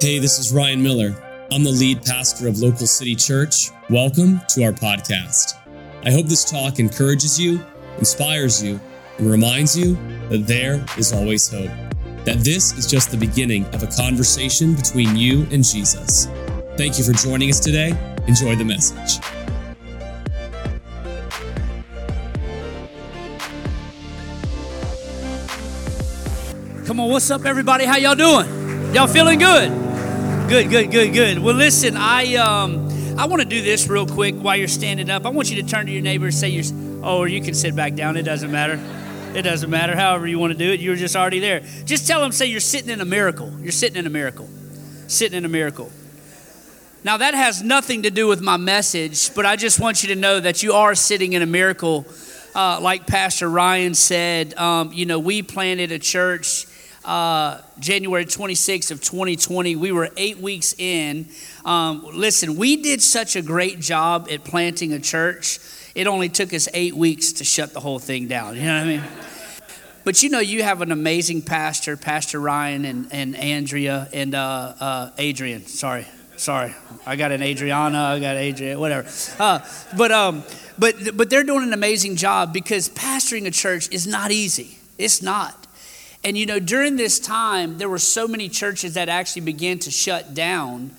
Hey, this is Ryan Miller. I'm the lead pastor of Local City Church. Welcome to our podcast. I hope this talk encourages you, inspires you, and reminds you that there is always hope. That this is just the beginning of a conversation between you and Jesus. Thank you for joining us today. Enjoy the message. Come on, what's up, everybody? How y'all doing? Y'all feeling good? Good, good, good, good. Well, listen, I um, I want to do this real quick while you're standing up. I want you to turn to your neighbor and say, "You're," oh, or you can sit back down. It doesn't matter. It doesn't matter. However you want to do it, you were just already there. Just tell them, say, "You're sitting in a miracle. You're sitting in a miracle. Sitting in a miracle." Now that has nothing to do with my message, but I just want you to know that you are sitting in a miracle. Uh, like Pastor Ryan said, um, you know, we planted a church uh, January 26th of 2020. We were eight weeks in. Um, listen, we did such a great job at planting a church. It only took us eight weeks to shut the whole thing down. You know what I mean? But you know, you have an amazing pastor, Pastor Ryan and, and Andrea and uh, uh, Adrian. Sorry, sorry. I got an Adriana, I got Adrian, whatever. Uh, but, um, but, but they're doing an amazing job because pastoring a church is not easy. It's not. And you know, during this time, there were so many churches that actually began to shut down,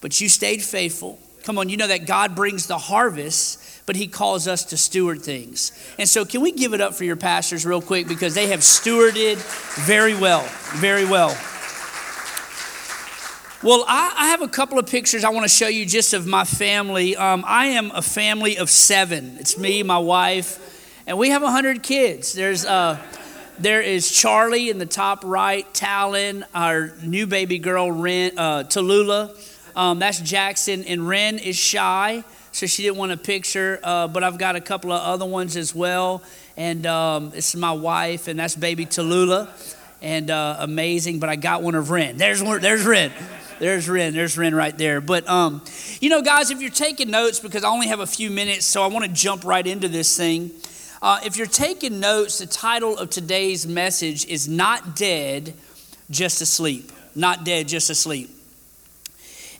but you stayed faithful. Come on, you know that God brings the harvest, but He calls us to steward things. And so, can we give it up for your pastors real quick because they have stewarded very well, very well. Well, I, I have a couple of pictures I want to show you just of my family. Um, I am a family of seven. It's me, my wife, and we have 100 kids. There's uh, there is Charlie in the top right, Talon, our new baby girl, Ren, uh, Tallulah. Um, that's Jackson, and Ren is shy, so she didn't want a picture. Uh, but I've got a couple of other ones as well, and um, this is my wife, and that's baby Tallulah, and uh, amazing. But I got one of Ren. There's. There's Ren. There's Ren. There's Ren right there. But um, you know, guys, if you're taking notes, because I only have a few minutes, so I want to jump right into this thing. Uh, if you're taking notes, the title of today's message is Not Dead, Just Asleep. Not Dead, Just Asleep.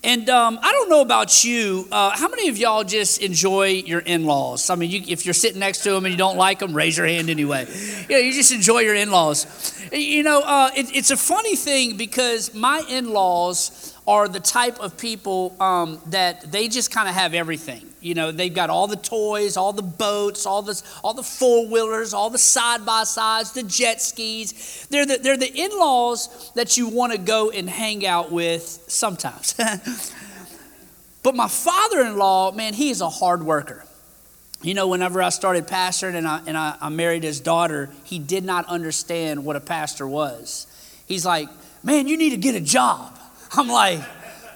And um, I don't know about you, uh, how many of y'all just enjoy your in laws? I mean, you, if you're sitting next to them and you don't like them, raise your hand anyway. You, know, you just enjoy your in laws. You know, uh, it, it's a funny thing because my in laws are the type of people um, that they just kind of have everything. You know, they've got all the toys, all the boats, all the all the four wheelers, all the side by sides, the jet skis. They're the, they're the in laws that you want to go and hang out with sometimes. but my father in law, man, he is a hard worker. You know, whenever I started pastoring and, I, and I, I married his daughter, he did not understand what a pastor was. He's like, man, you need to get a job. I'm like,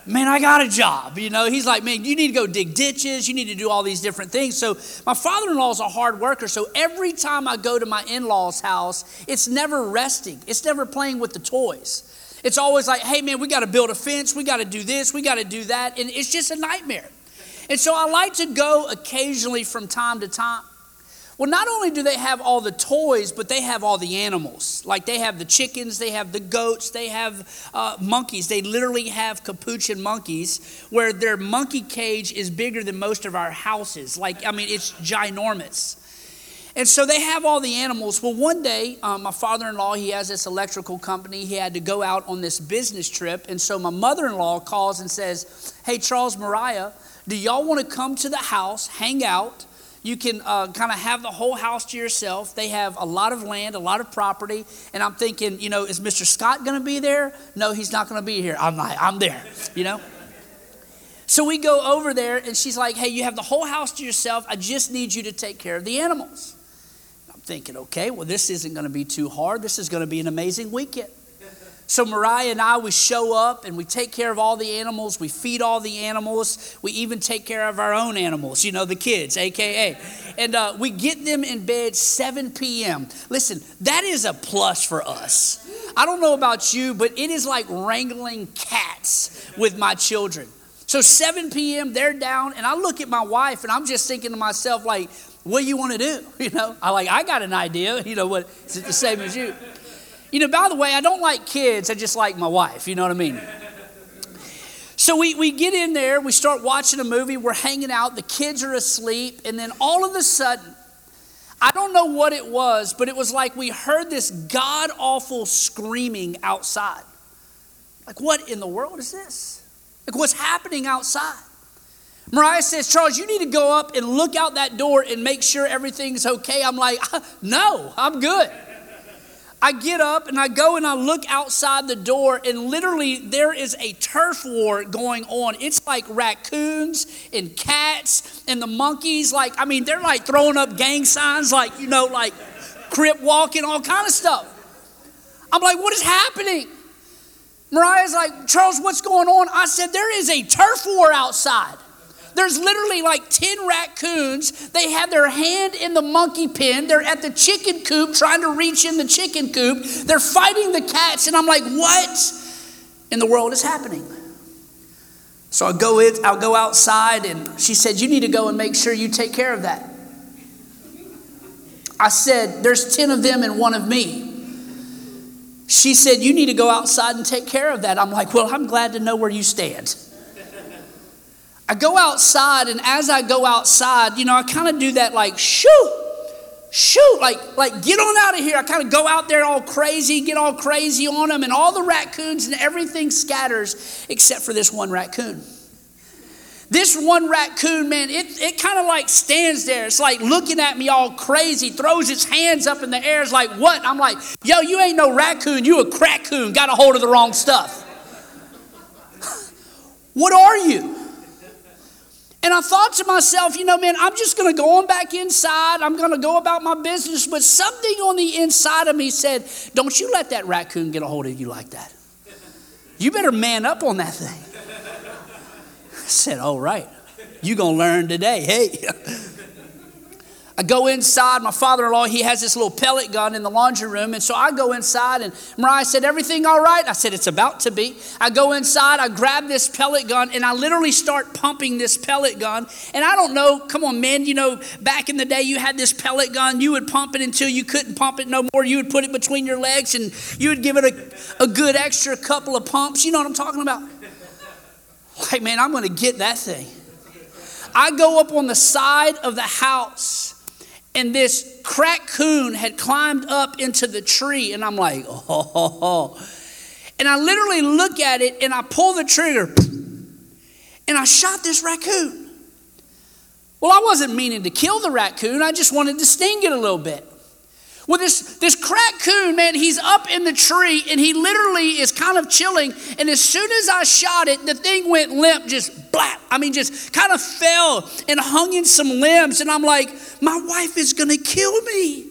man, I got a job. You know, he's like, man, you need to go dig ditches. You need to do all these different things. So my father-in-law is a hard worker. So every time I go to my in-laws' house, it's never resting. It's never playing with the toys. It's always like, hey, man, we got to build a fence. We got to do this. We got to do that. And it's just a nightmare. And so I like to go occasionally from time to time. Well, not only do they have all the toys, but they have all the animals. Like they have the chickens, they have the goats, they have uh, monkeys. They literally have capuchin monkeys where their monkey cage is bigger than most of our houses. Like, I mean, it's ginormous. And so they have all the animals. Well, one day, um, my father in law, he has this electrical company. He had to go out on this business trip. And so my mother in law calls and says, Hey, Charles Mariah, do y'all want to come to the house, hang out? You can uh, kind of have the whole house to yourself. They have a lot of land, a lot of property. And I'm thinking, you know, is Mr. Scott going to be there? No, he's not going to be here. I'm like, I'm there, you know? So we go over there, and she's like, hey, you have the whole house to yourself. I just need you to take care of the animals. I'm thinking, okay, well, this isn't going to be too hard. This is going to be an amazing weekend. So Mariah and I, we show up and we take care of all the animals. We feed all the animals. We even take care of our own animals, you know, the kids, AKA. And uh, we get them in bed 7 p.m. Listen, that is a plus for us. I don't know about you, but it is like wrangling cats with my children. So 7 p.m., they're down, and I look at my wife and I'm just thinking to myself, like, what do you want to do? You know, I like, I got an idea, you know, what, is it the same as you? You know, by the way, I don't like kids, I just like my wife, you know what I mean? So we, we get in there, we start watching a movie, we're hanging out, the kids are asleep, and then all of a sudden, I don't know what it was, but it was like we heard this god awful screaming outside. Like, what in the world is this? Like, what's happening outside? Mariah says, Charles, you need to go up and look out that door and make sure everything's okay. I'm like, no, I'm good. I get up and I go and I look outside the door, and literally there is a turf war going on. It's like raccoons and cats and the monkeys. Like, I mean, they're like throwing up gang signs, like, you know, like crip walking, all kind of stuff. I'm like, what is happening? Mariah's like, Charles, what's going on? I said, there is a turf war outside. There's literally like 10 raccoons. They have their hand in the monkey pen. They're at the chicken coop trying to reach in the chicken coop. They're fighting the cats. And I'm like, what in the world is happening? So I go in, I'll go outside and she said, You need to go and make sure you take care of that. I said, There's 10 of them and one of me. She said, You need to go outside and take care of that. I'm like, Well, I'm glad to know where you stand. I go outside, and as I go outside, you know, I kind of do that like, shoo, shoot, like, like get on out of here. I kind of go out there all crazy, get all crazy on them, and all the raccoons and everything scatters except for this one raccoon. This one raccoon, man, it, it kind of like stands there. It's like looking at me all crazy, throws its hands up in the air. It's like, what? I'm like, yo, you ain't no raccoon. You a crackoon. Got a hold of the wrong stuff. what are you? And I thought to myself, you know, man, I'm just going to go on back inside. I'm going to go about my business. But something on the inside of me said, don't you let that raccoon get a hold of you like that. You better man up on that thing. I said, all right, you going to learn today. Hey. Go inside. My father in law, he has this little pellet gun in the laundry room. And so I go inside, and Mariah said, Everything all right? I said, It's about to be. I go inside, I grab this pellet gun, and I literally start pumping this pellet gun. And I don't know, come on, man, you know, back in the day, you had this pellet gun. You would pump it until you couldn't pump it no more. You would put it between your legs, and you would give it a, a good extra couple of pumps. You know what I'm talking about? Like, man, I'm going to get that thing. I go up on the side of the house and this crack coon had climbed up into the tree, and I'm like, oh, oh, oh, And I literally look at it and I pull the trigger and I shot this raccoon. Well, I wasn't meaning to kill the raccoon, I just wanted to sting it a little bit. Well, this, this coon, man, he's up in the tree and he literally is kind of chilling. And as soon as I shot it, the thing went limp, just blap. I mean, just kind of fell and hung in some limbs. And I'm like, my wife is going to kill me.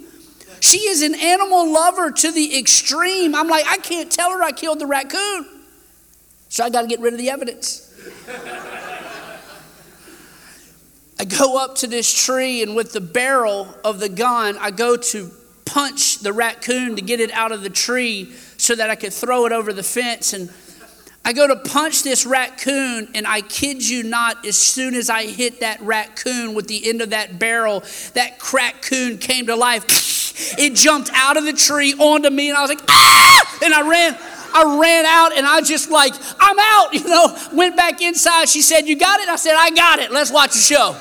She is an animal lover to the extreme. I'm like, I can't tell her I killed the raccoon. So I got to get rid of the evidence. I go up to this tree, and with the barrel of the gun, I go to punch the raccoon to get it out of the tree so that I could throw it over the fence. And I go to punch this raccoon, and I kid you not, as soon as I hit that raccoon with the end of that barrel, that raccoon came to life. It jumped out of the tree onto me, and I was like, ah! And I ran. I ran out and I just like, I'm out, you know, went back inside. She said, You got it? I said, I got it. Let's watch the show.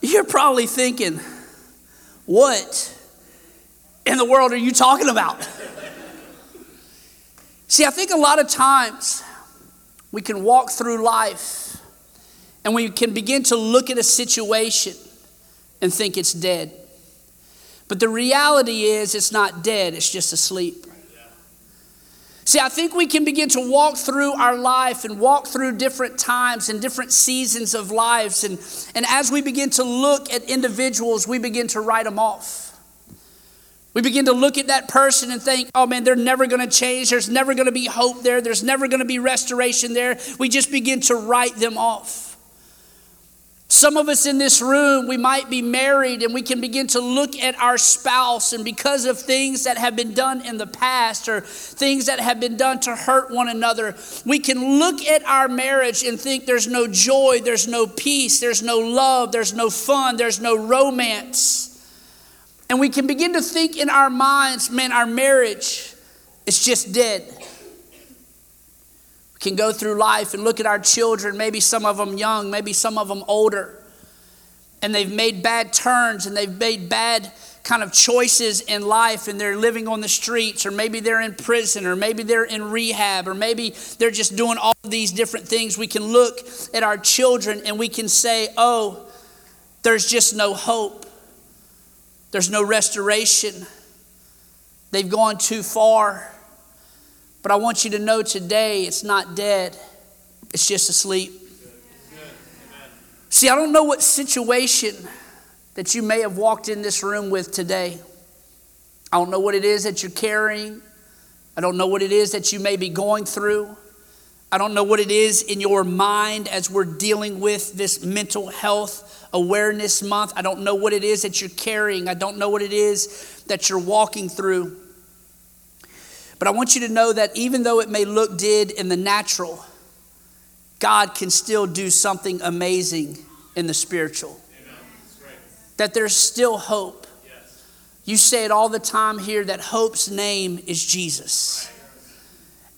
You're probably thinking, what in the world are you talking about? See, I think a lot of times we can walk through life and we can begin to look at a situation and think it's dead. But the reality is, it's not dead, it's just asleep. See, I think we can begin to walk through our life and walk through different times and different seasons of lives. And, and as we begin to look at individuals, we begin to write them off. We begin to look at that person and think, oh man, they're never going to change. There's never going to be hope there. There's never going to be restoration there. We just begin to write them off. Some of us in this room, we might be married and we can begin to look at our spouse, and because of things that have been done in the past or things that have been done to hurt one another, we can look at our marriage and think there's no joy, there's no peace, there's no love, there's no fun, there's no romance. And we can begin to think in our minds, man, our marriage is just dead. We can go through life and look at our children, maybe some of them young, maybe some of them older, and they've made bad turns and they've made bad kind of choices in life and they're living on the streets, or maybe they're in prison, or maybe they're in rehab, or maybe they're just doing all these different things, we can look at our children and we can say, oh, there's just no hope. There's no restoration. They've gone too far. But I want you to know today it's not dead, it's just asleep. See, I don't know what situation that you may have walked in this room with today. I don't know what it is that you're carrying. I don't know what it is that you may be going through. I don't know what it is in your mind as we're dealing with this mental health awareness month. I don't know what it is that you're carrying. I don't know what it is that you're walking through. But I want you to know that even though it may look dead in the natural, God can still do something amazing in the spiritual that there's still hope. Yes. You say it all the time here that hope's name is Jesus.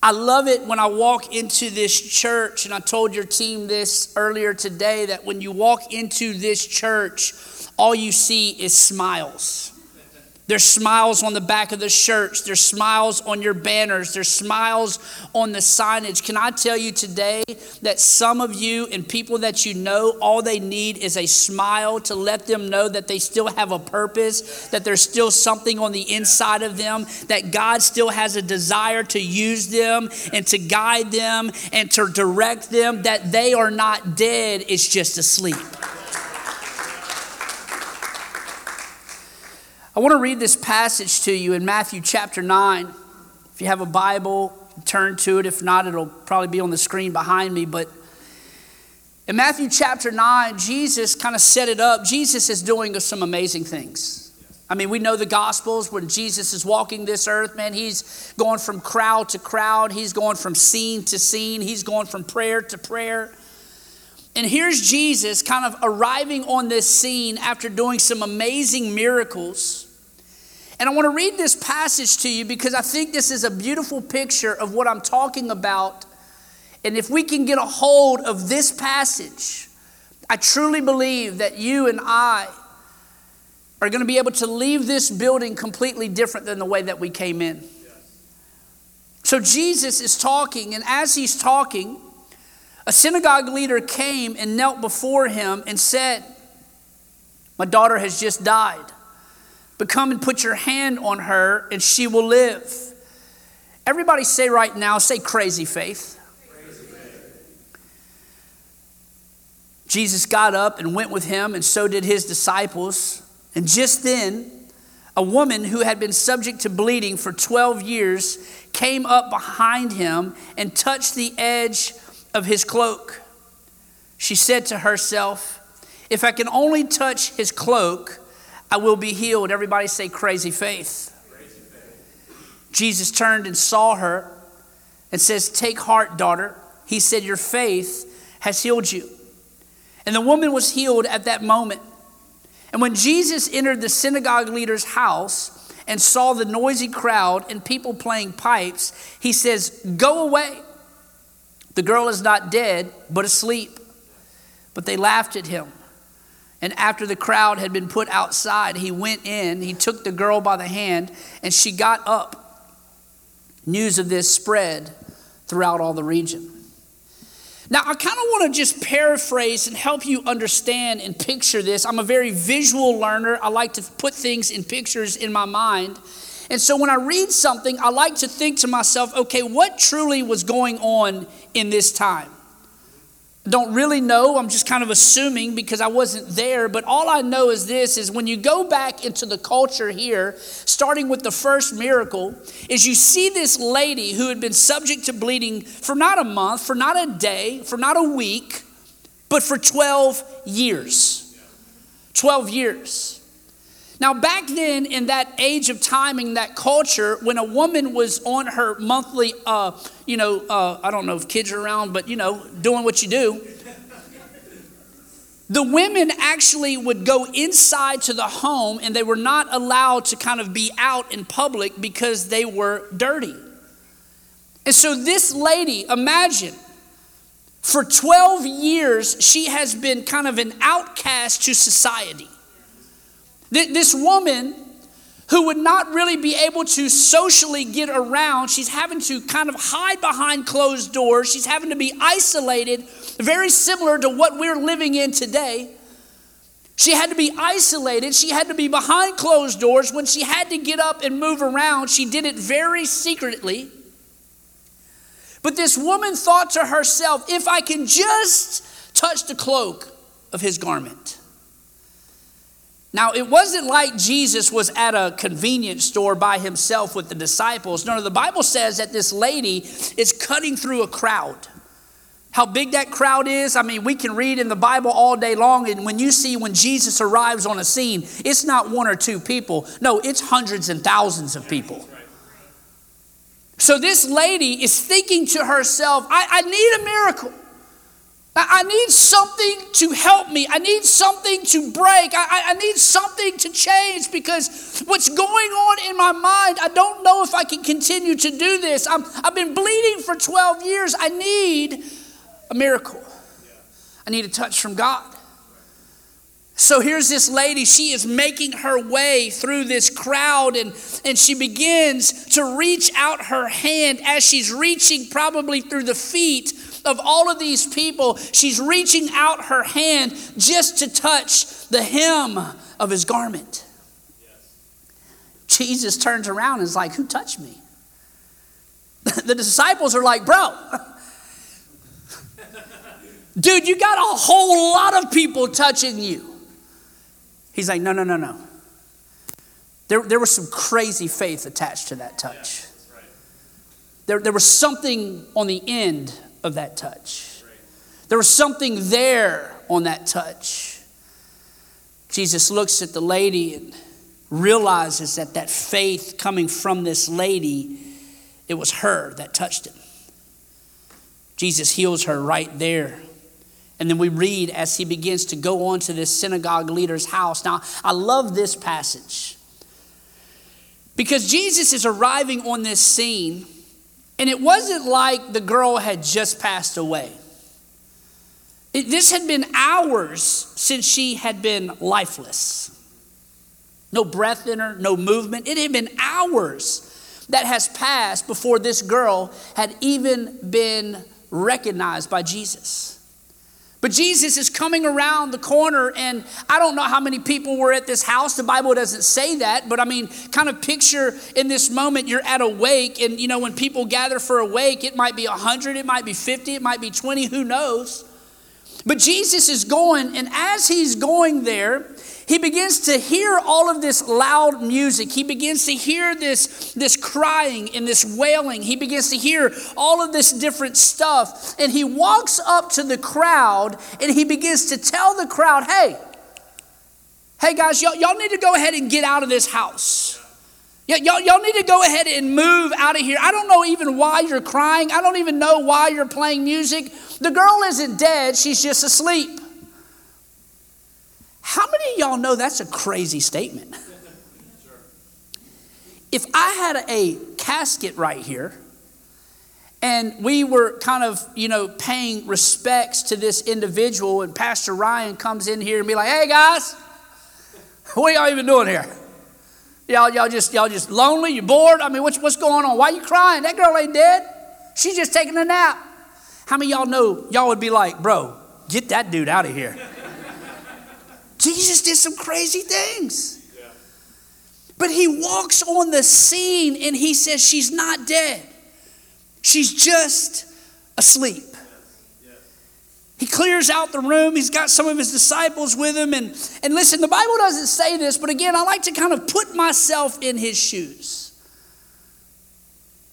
I love it when I walk into this church, and I told your team this earlier today that when you walk into this church, all you see is smiles. There's smiles on the back of the shirts. There's smiles on your banners. There's smiles on the signage. Can I tell you today that some of you and people that you know, all they need is a smile to let them know that they still have a purpose, that there's still something on the inside of them, that God still has a desire to use them and to guide them and to direct them, that they are not dead, it's just asleep. I want to read this passage to you in Matthew chapter 9. If you have a Bible, turn to it. If not, it'll probably be on the screen behind me. But in Matthew chapter 9, Jesus kind of set it up. Jesus is doing some amazing things. I mean, we know the Gospels when Jesus is walking this earth, man, he's going from crowd to crowd, he's going from scene to scene, he's going from prayer to prayer. And here's Jesus kind of arriving on this scene after doing some amazing miracles. And I want to read this passage to you because I think this is a beautiful picture of what I'm talking about. And if we can get a hold of this passage, I truly believe that you and I are going to be able to leave this building completely different than the way that we came in. So Jesus is talking, and as he's talking, a synagogue leader came and knelt before him and said, My daughter has just died but come and put your hand on her and she will live. Everybody say right now, say crazy faith. Jesus got up and went with him, and so did his disciples. And just then, a woman who had been subject to bleeding for 12 years came up behind him and touched the edge of his cloak. She said to herself, If I can only touch his cloak, I will be healed. Everybody say crazy faith. crazy faith. Jesus turned and saw her and says, Take heart, daughter. He said, Your faith has healed you. And the woman was healed at that moment. And when Jesus entered the synagogue leader's house and saw the noisy crowd and people playing pipes, he says, Go away. The girl is not dead, but asleep. But they laughed at him. And after the crowd had been put outside, he went in, he took the girl by the hand, and she got up. News of this spread throughout all the region. Now, I kind of want to just paraphrase and help you understand and picture this. I'm a very visual learner. I like to put things in pictures in my mind. And so when I read something, I like to think to myself, okay, what truly was going on in this time? Don't really know. I'm just kind of assuming because i wasn't there. But all i know is this is when you go back into the culture here starting with the first miracle is you see this lady who had been subject to bleeding for not a month for not a day for not a week but for 12 years. 12 years now, back then, in that age of timing, that culture, when a woman was on her monthly, uh, you know, uh, I don't know if kids are around, but you know, doing what you do, the women actually would go inside to the home and they were not allowed to kind of be out in public because they were dirty. And so, this lady, imagine, for 12 years, she has been kind of an outcast to society. This woman who would not really be able to socially get around, she's having to kind of hide behind closed doors. She's having to be isolated, very similar to what we're living in today. She had to be isolated. She had to be behind closed doors. When she had to get up and move around, she did it very secretly. But this woman thought to herself, if I can just touch the cloak of his garment. Now, it wasn't like Jesus was at a convenience store by himself with the disciples. No, no, the Bible says that this lady is cutting through a crowd. How big that crowd is, I mean, we can read in the Bible all day long, and when you see when Jesus arrives on a scene, it's not one or two people. No, it's hundreds and thousands of people. So this lady is thinking to herself, I, I need a miracle. I, need something to help me. I need something to break. I, I need something to change because what's going on in my mind, I don't know if I can continue to do this. I'm, I've been bleeding for 12 years. I need a miracle. I need a touch from God. So here's this lady, she is making her way through this crowd and, and she begins to reach out her hand as she's reaching probably through the feet of all of these people. She's reaching out her hand just to touch the hem of his garment. Yes. Jesus turns around and is like, Who touched me? the disciples are like, Bro, Dude, you got a whole lot of people touching you. He's like, no, no, no, no. There, there was some crazy faith attached to that touch. There, there was something on the end of that touch. There was something there on that touch. Jesus looks at the lady and realizes that that faith coming from this lady, it was her that touched him. Jesus heals her right there and then we read as he begins to go on to this synagogue leader's house. Now, I love this passage because Jesus is arriving on this scene, and it wasn't like the girl had just passed away. It, this had been hours since she had been lifeless. No breath in her, no movement. It had been hours that has passed before this girl had even been recognized by Jesus. But Jesus is coming around the corner, and I don't know how many people were at this house. The Bible doesn't say that, but I mean, kind of picture in this moment you're at a wake, and you know, when people gather for a wake, it might be 100, it might be 50, it might be 20, who knows? But Jesus is going, and as he's going there, he begins to hear all of this loud music. He begins to hear this, this crying and this wailing. He begins to hear all of this different stuff. And he walks up to the crowd and he begins to tell the crowd, hey, hey guys, y'all, y'all need to go ahead and get out of this house. Y'all, y'all need to go ahead and move out of here. I don't know even why you're crying. I don't even know why you're playing music. The girl isn't dead, she's just asleep. How many of y'all know that's a crazy statement? If I had a casket right here, and we were kind of, you know, paying respects to this individual, and Pastor Ryan comes in here and be like, "Hey guys, what are y'all even doing here? Y'all, y'all just, y'all just lonely? You're bored? I mean, what's what's going on? Why are you crying? That girl ain't dead. She's just taking a nap." How many y'all know y'all would be like, "Bro, get that dude out of here." Jesus did some crazy things. But he walks on the scene and he says, She's not dead. She's just asleep. He clears out the room. He's got some of his disciples with him. And, and listen, the Bible doesn't say this, but again, I like to kind of put myself in his shoes.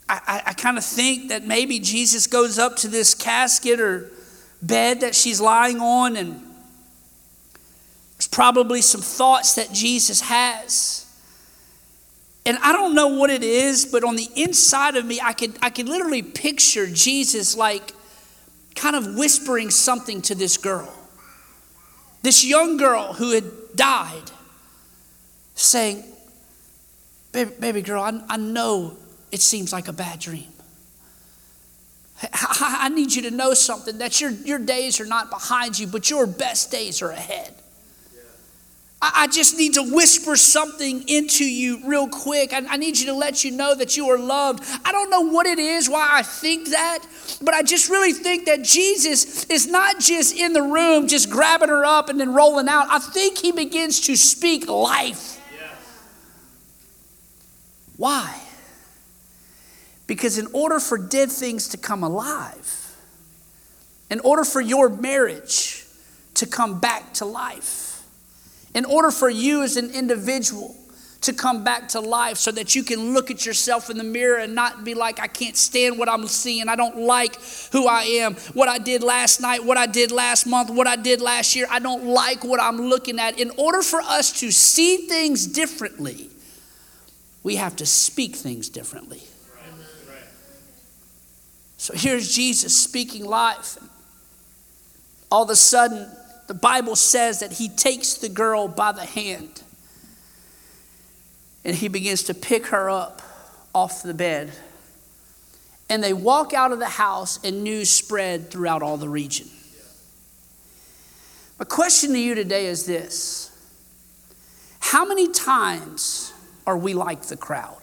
I, I, I kind of think that maybe Jesus goes up to this casket or bed that she's lying on and there's probably some thoughts that Jesus has. And I don't know what it is, but on the inside of me, I could, I could literally picture Jesus like kind of whispering something to this girl. This young girl who had died, saying, Baby, baby girl, I, I know it seems like a bad dream. I need you to know something that your, your days are not behind you, but your best days are ahead. I just need to whisper something into you real quick. I, need you to let you know that you are loved. I don't know what it is, why I think that, but I just really think that Jesus is not just in the room, just grabbing her up and then rolling out. I think he begins to speak life. Yes. Why? Because in order for dead things to come alive, in order for your marriage to come back to life, in order for you as an individual to come back to life so that you can look at yourself in the mirror and not be like, I can't stand what I'm seeing. I don't like who I am, what I did last night, what I did last month, what I did last year. I don't like what I'm looking at. In order for us to see things differently, we have to speak things differently. So here's Jesus speaking life. All of a sudden, the Bible says that he takes the girl by the hand and he begins to pick her up off the bed. And they walk out of the house, and news spread throughout all the region. My question to you today is this How many times are we like the crowd?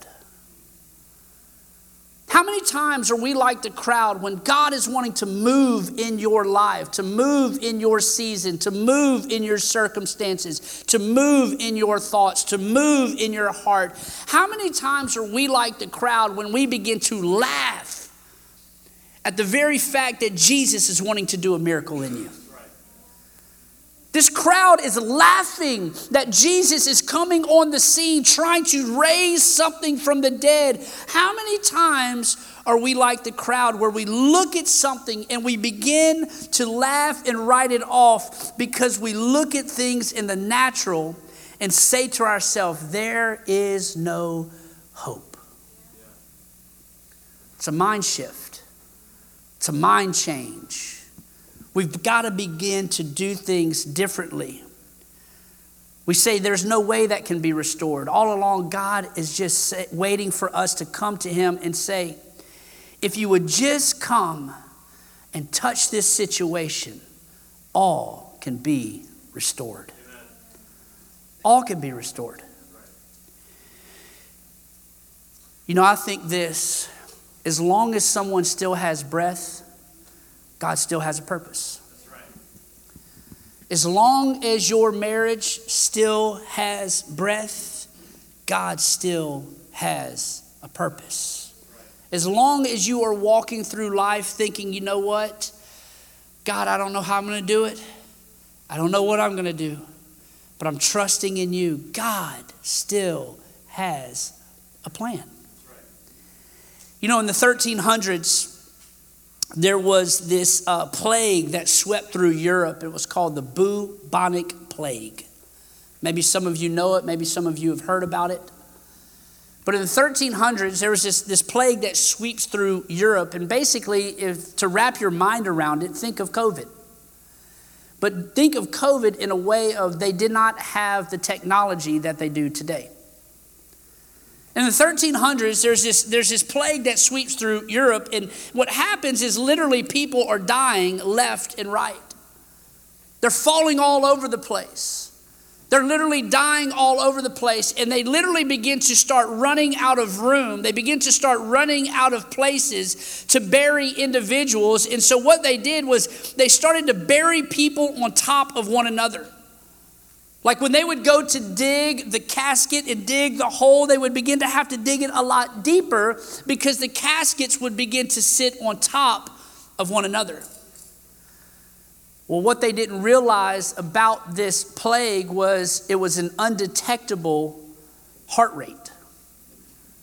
How many times are we like the crowd when God is wanting to move in your life, to move in your season, to move in your circumstances, to move in your thoughts, to move in your heart? How many times are we like the crowd when we begin to laugh at the very fact that Jesus is wanting to do a miracle in you? This crowd is laughing that Jesus is coming on the scene trying to raise something from the dead. How many times are we like the crowd where we look at something and we begin to laugh and write it off because we look at things in the natural and say to ourselves, there is no hope? It's a mind shift, it's a mind change. We've got to begin to do things differently. We say there's no way that can be restored. All along, God is just waiting for us to come to Him and say, if you would just come and touch this situation, all can be restored. All can be restored. You know, I think this as long as someone still has breath, God still has a purpose. As long as your marriage still has breath, God still has a purpose. As long as you are walking through life thinking, you know what? God, I don't know how I'm going to do it. I don't know what I'm going to do, but I'm trusting in you. God still has a plan. You know, in the 1300s, there was this uh, plague that swept through Europe. It was called the bubonic plague. Maybe some of you know it, maybe some of you have heard about it. But in the 1300s, there was this, this plague that sweeps through Europe. And basically, if, to wrap your mind around it, think of COVID. But think of COVID in a way of they did not have the technology that they do today. In the 1300s, there's this, there's this plague that sweeps through Europe, and what happens is literally people are dying left and right. They're falling all over the place. They're literally dying all over the place, and they literally begin to start running out of room. They begin to start running out of places to bury individuals. And so, what they did was they started to bury people on top of one another. Like when they would go to dig the casket and dig the hole, they would begin to have to dig it a lot deeper because the caskets would begin to sit on top of one another. Well, what they didn't realize about this plague was it was an undetectable heart rate.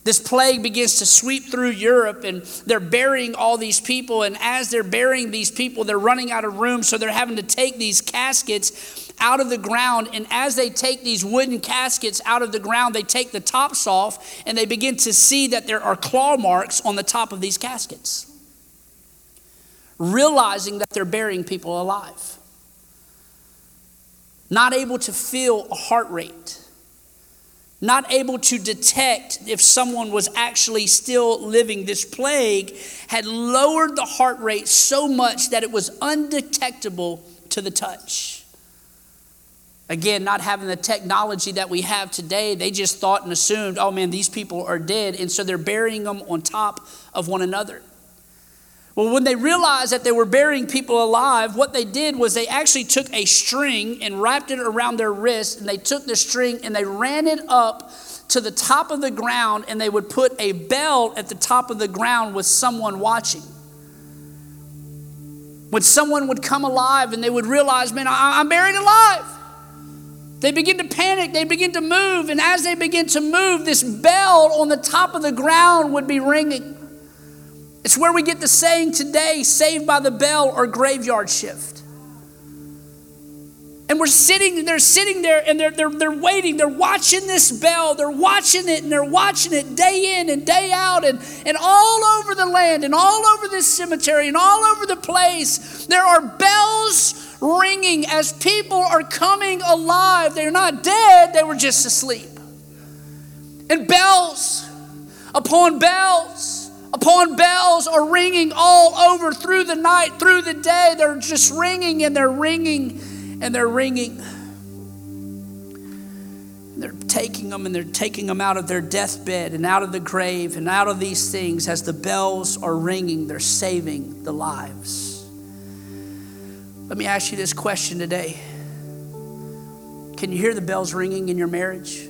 This plague begins to sweep through Europe, and they're burying all these people. And as they're burying these people, they're running out of room, so they're having to take these caskets out of the ground. And as they take these wooden caskets out of the ground, they take the tops off, and they begin to see that there are claw marks on the top of these caskets, realizing that they're burying people alive, not able to feel a heart rate not able to detect if someone was actually still living. This plague had lowered the heart rate so much that it was undetectable to the touch. Again, not having the technology that we have today, they just thought and assumed, oh man, these people are dead. And so they're burying them on top of one another. Well, when they realized that they were burying people alive, what they did was they actually took a string and wrapped it around their wrist, and they took the string and they ran it up to the top of the ground, and they would put a bell at the top of the ground with someone watching. When someone would come alive and they would realize, man, I'm buried alive. They begin to panic, they begin to move, and as they begin to move, this bell on the top of the ground would be ringing. It's where we get the saying today saved by the bell or graveyard shift. And we're sitting, they're sitting there and they're, they're, they're waiting. They're watching this bell. They're watching it and they're watching it day in and day out and, and all over the land and all over this cemetery and all over the place. There are bells ringing as people are coming alive. They're not dead, they were just asleep. And bells upon bells upon bells are ringing all over through the night, through the day. They're just ringing and they're ringing and they're ringing. They're taking them and they're taking them out of their deathbed and out of the grave and out of these things as the bells are ringing, they're saving the lives. Let me ask you this question today Can you hear the bells ringing in your marriage?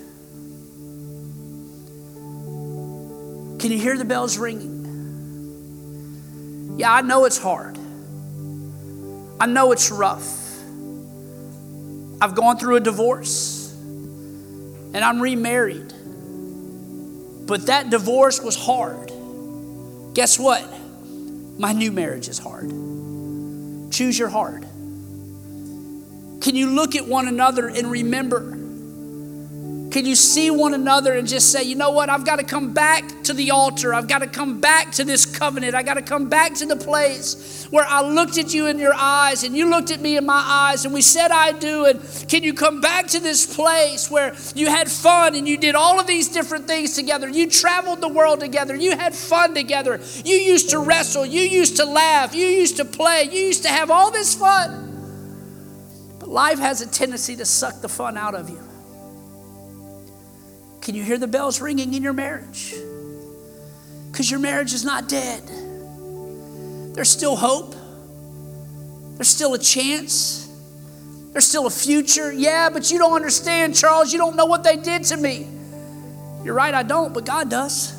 Can you hear the bells ringing? Yeah, I know it's hard. I know it's rough. I've gone through a divorce and I'm remarried. But that divorce was hard. Guess what? My new marriage is hard. Choose your hard. Can you look at one another and remember can you see one another and just say, you know what? I've got to come back to the altar. I've got to come back to this covenant. I got to come back to the place where I looked at you in your eyes and you looked at me in my eyes and we said, I do. And can you come back to this place where you had fun and you did all of these different things together? You traveled the world together. You had fun together. You used to wrestle. You used to laugh. You used to play. You used to have all this fun. But life has a tendency to suck the fun out of you. Can you hear the bells ringing in your marriage? Because your marriage is not dead. There's still hope. There's still a chance. There's still a future. Yeah, but you don't understand, Charles. You don't know what they did to me. You're right, I don't, but God does.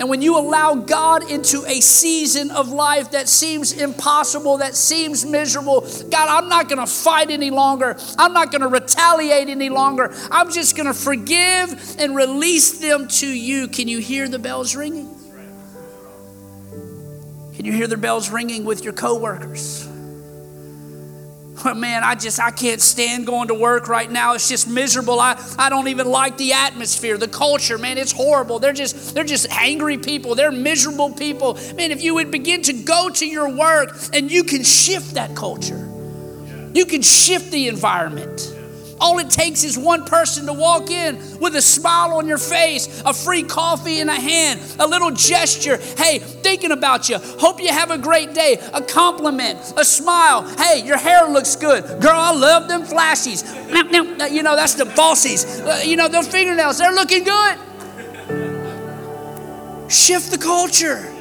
And when you allow God into a season of life that seems impossible, that seems miserable, God, I'm not going to fight any longer. I'm not going to retaliate any longer. I'm just going to forgive and release them to you. Can you hear the bells ringing? Can you hear the bells ringing with your coworkers? But man, I just I can't stand going to work right now. It's just miserable. I, I don't even like the atmosphere, the culture, man. It's horrible. They're just they're just angry people. They're miserable people. Man, if you would begin to go to your work and you can shift that culture. You can shift the environment. All it takes is one person to walk in with a smile on your face, a free coffee in a hand, a little gesture. Hey, thinking about you. Hope you have a great day. A compliment, a smile. Hey, your hair looks good. Girl, I love them flashies. You know, that's the bossies. Uh, you know, those fingernails, they're looking good. Shift the culture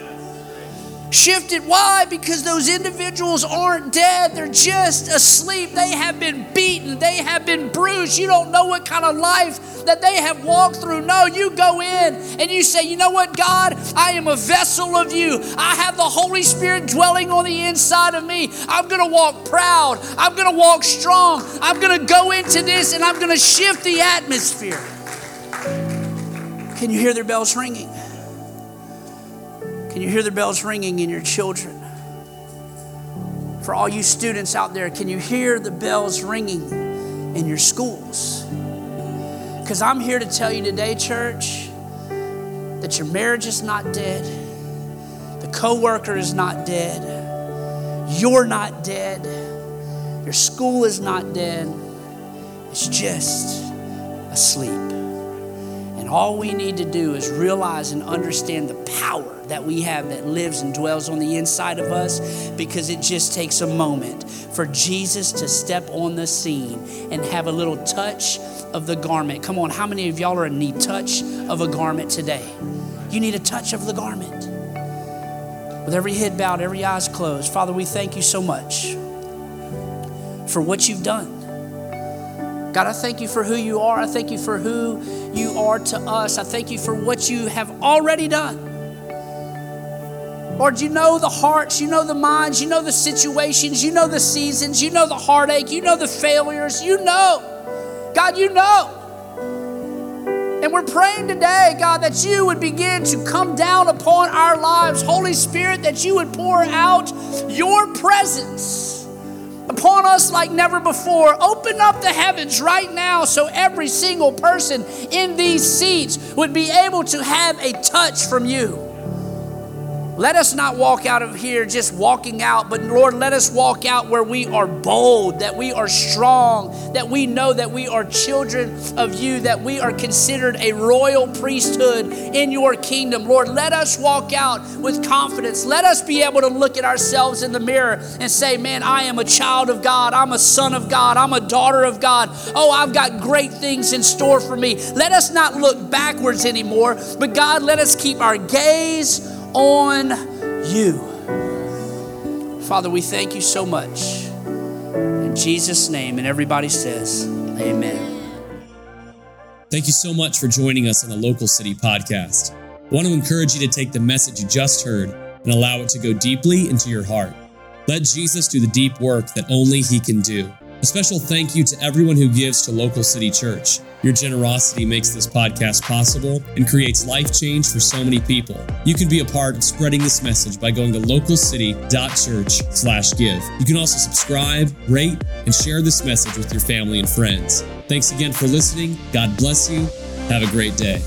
shifted. Why? Because those individuals aren't dead. They're just asleep. They have been beaten. They have been bruised. You don't know what kind of life that they have walked through. No, you go in and you say, you know what, God, I am a vessel of you. I have the Holy Spirit dwelling on the inside of me. I'm going to walk proud. I'm going to walk strong. I'm going to go into this and I'm going to shift the atmosphere. Can you hear their bells ringing? Can you hear the bells ringing in your children? For all you students out there, can you hear the bells ringing in your schools? Because I'm here to tell you today, church, that your marriage is not dead, the coworker is not dead, you're not dead, your school is not dead. It's just asleep. And all we need to do is realize and understand the power that we have that lives and dwells on the inside of us because it just takes a moment for Jesus to step on the scene and have a little touch of the garment. Come on, how many of y'all are in need touch of a garment today? You need a touch of the garment. With every head bowed, every eyes closed, Father, we thank you so much for what you've done. God, I thank you for who you are. I thank you for who you are to us. I thank you for what you have already done. Lord, you know the hearts, you know the minds, you know the situations, you know the seasons, you know the heartache, you know the failures, you know. God, you know. And we're praying today, God, that you would begin to come down upon our lives. Holy Spirit, that you would pour out your presence upon us like never before. Open up the heavens right now so every single person in these seats would be able to have a touch from you. Let us not walk out of here just walking out, but Lord, let us walk out where we are bold, that we are strong, that we know that we are children of you, that we are considered a royal priesthood in your kingdom. Lord, let us walk out with confidence. Let us be able to look at ourselves in the mirror and say, Man, I am a child of God. I'm a son of God. I'm a daughter of God. Oh, I've got great things in store for me. Let us not look backwards anymore, but God, let us keep our gaze on you. Father, we thank you so much. In Jesus' name, and everybody says, Amen. Thank you so much for joining us on the Local City Podcast. I want to encourage you to take the message you just heard and allow it to go deeply into your heart. Let Jesus do the deep work that only He can do. A special thank you to everyone who gives to Local City Church. Your generosity makes this podcast possible and creates life change for so many people. You can be a part of spreading this message by going to localcity.church/give. You can also subscribe, rate, and share this message with your family and friends. Thanks again for listening. God bless you. Have a great day.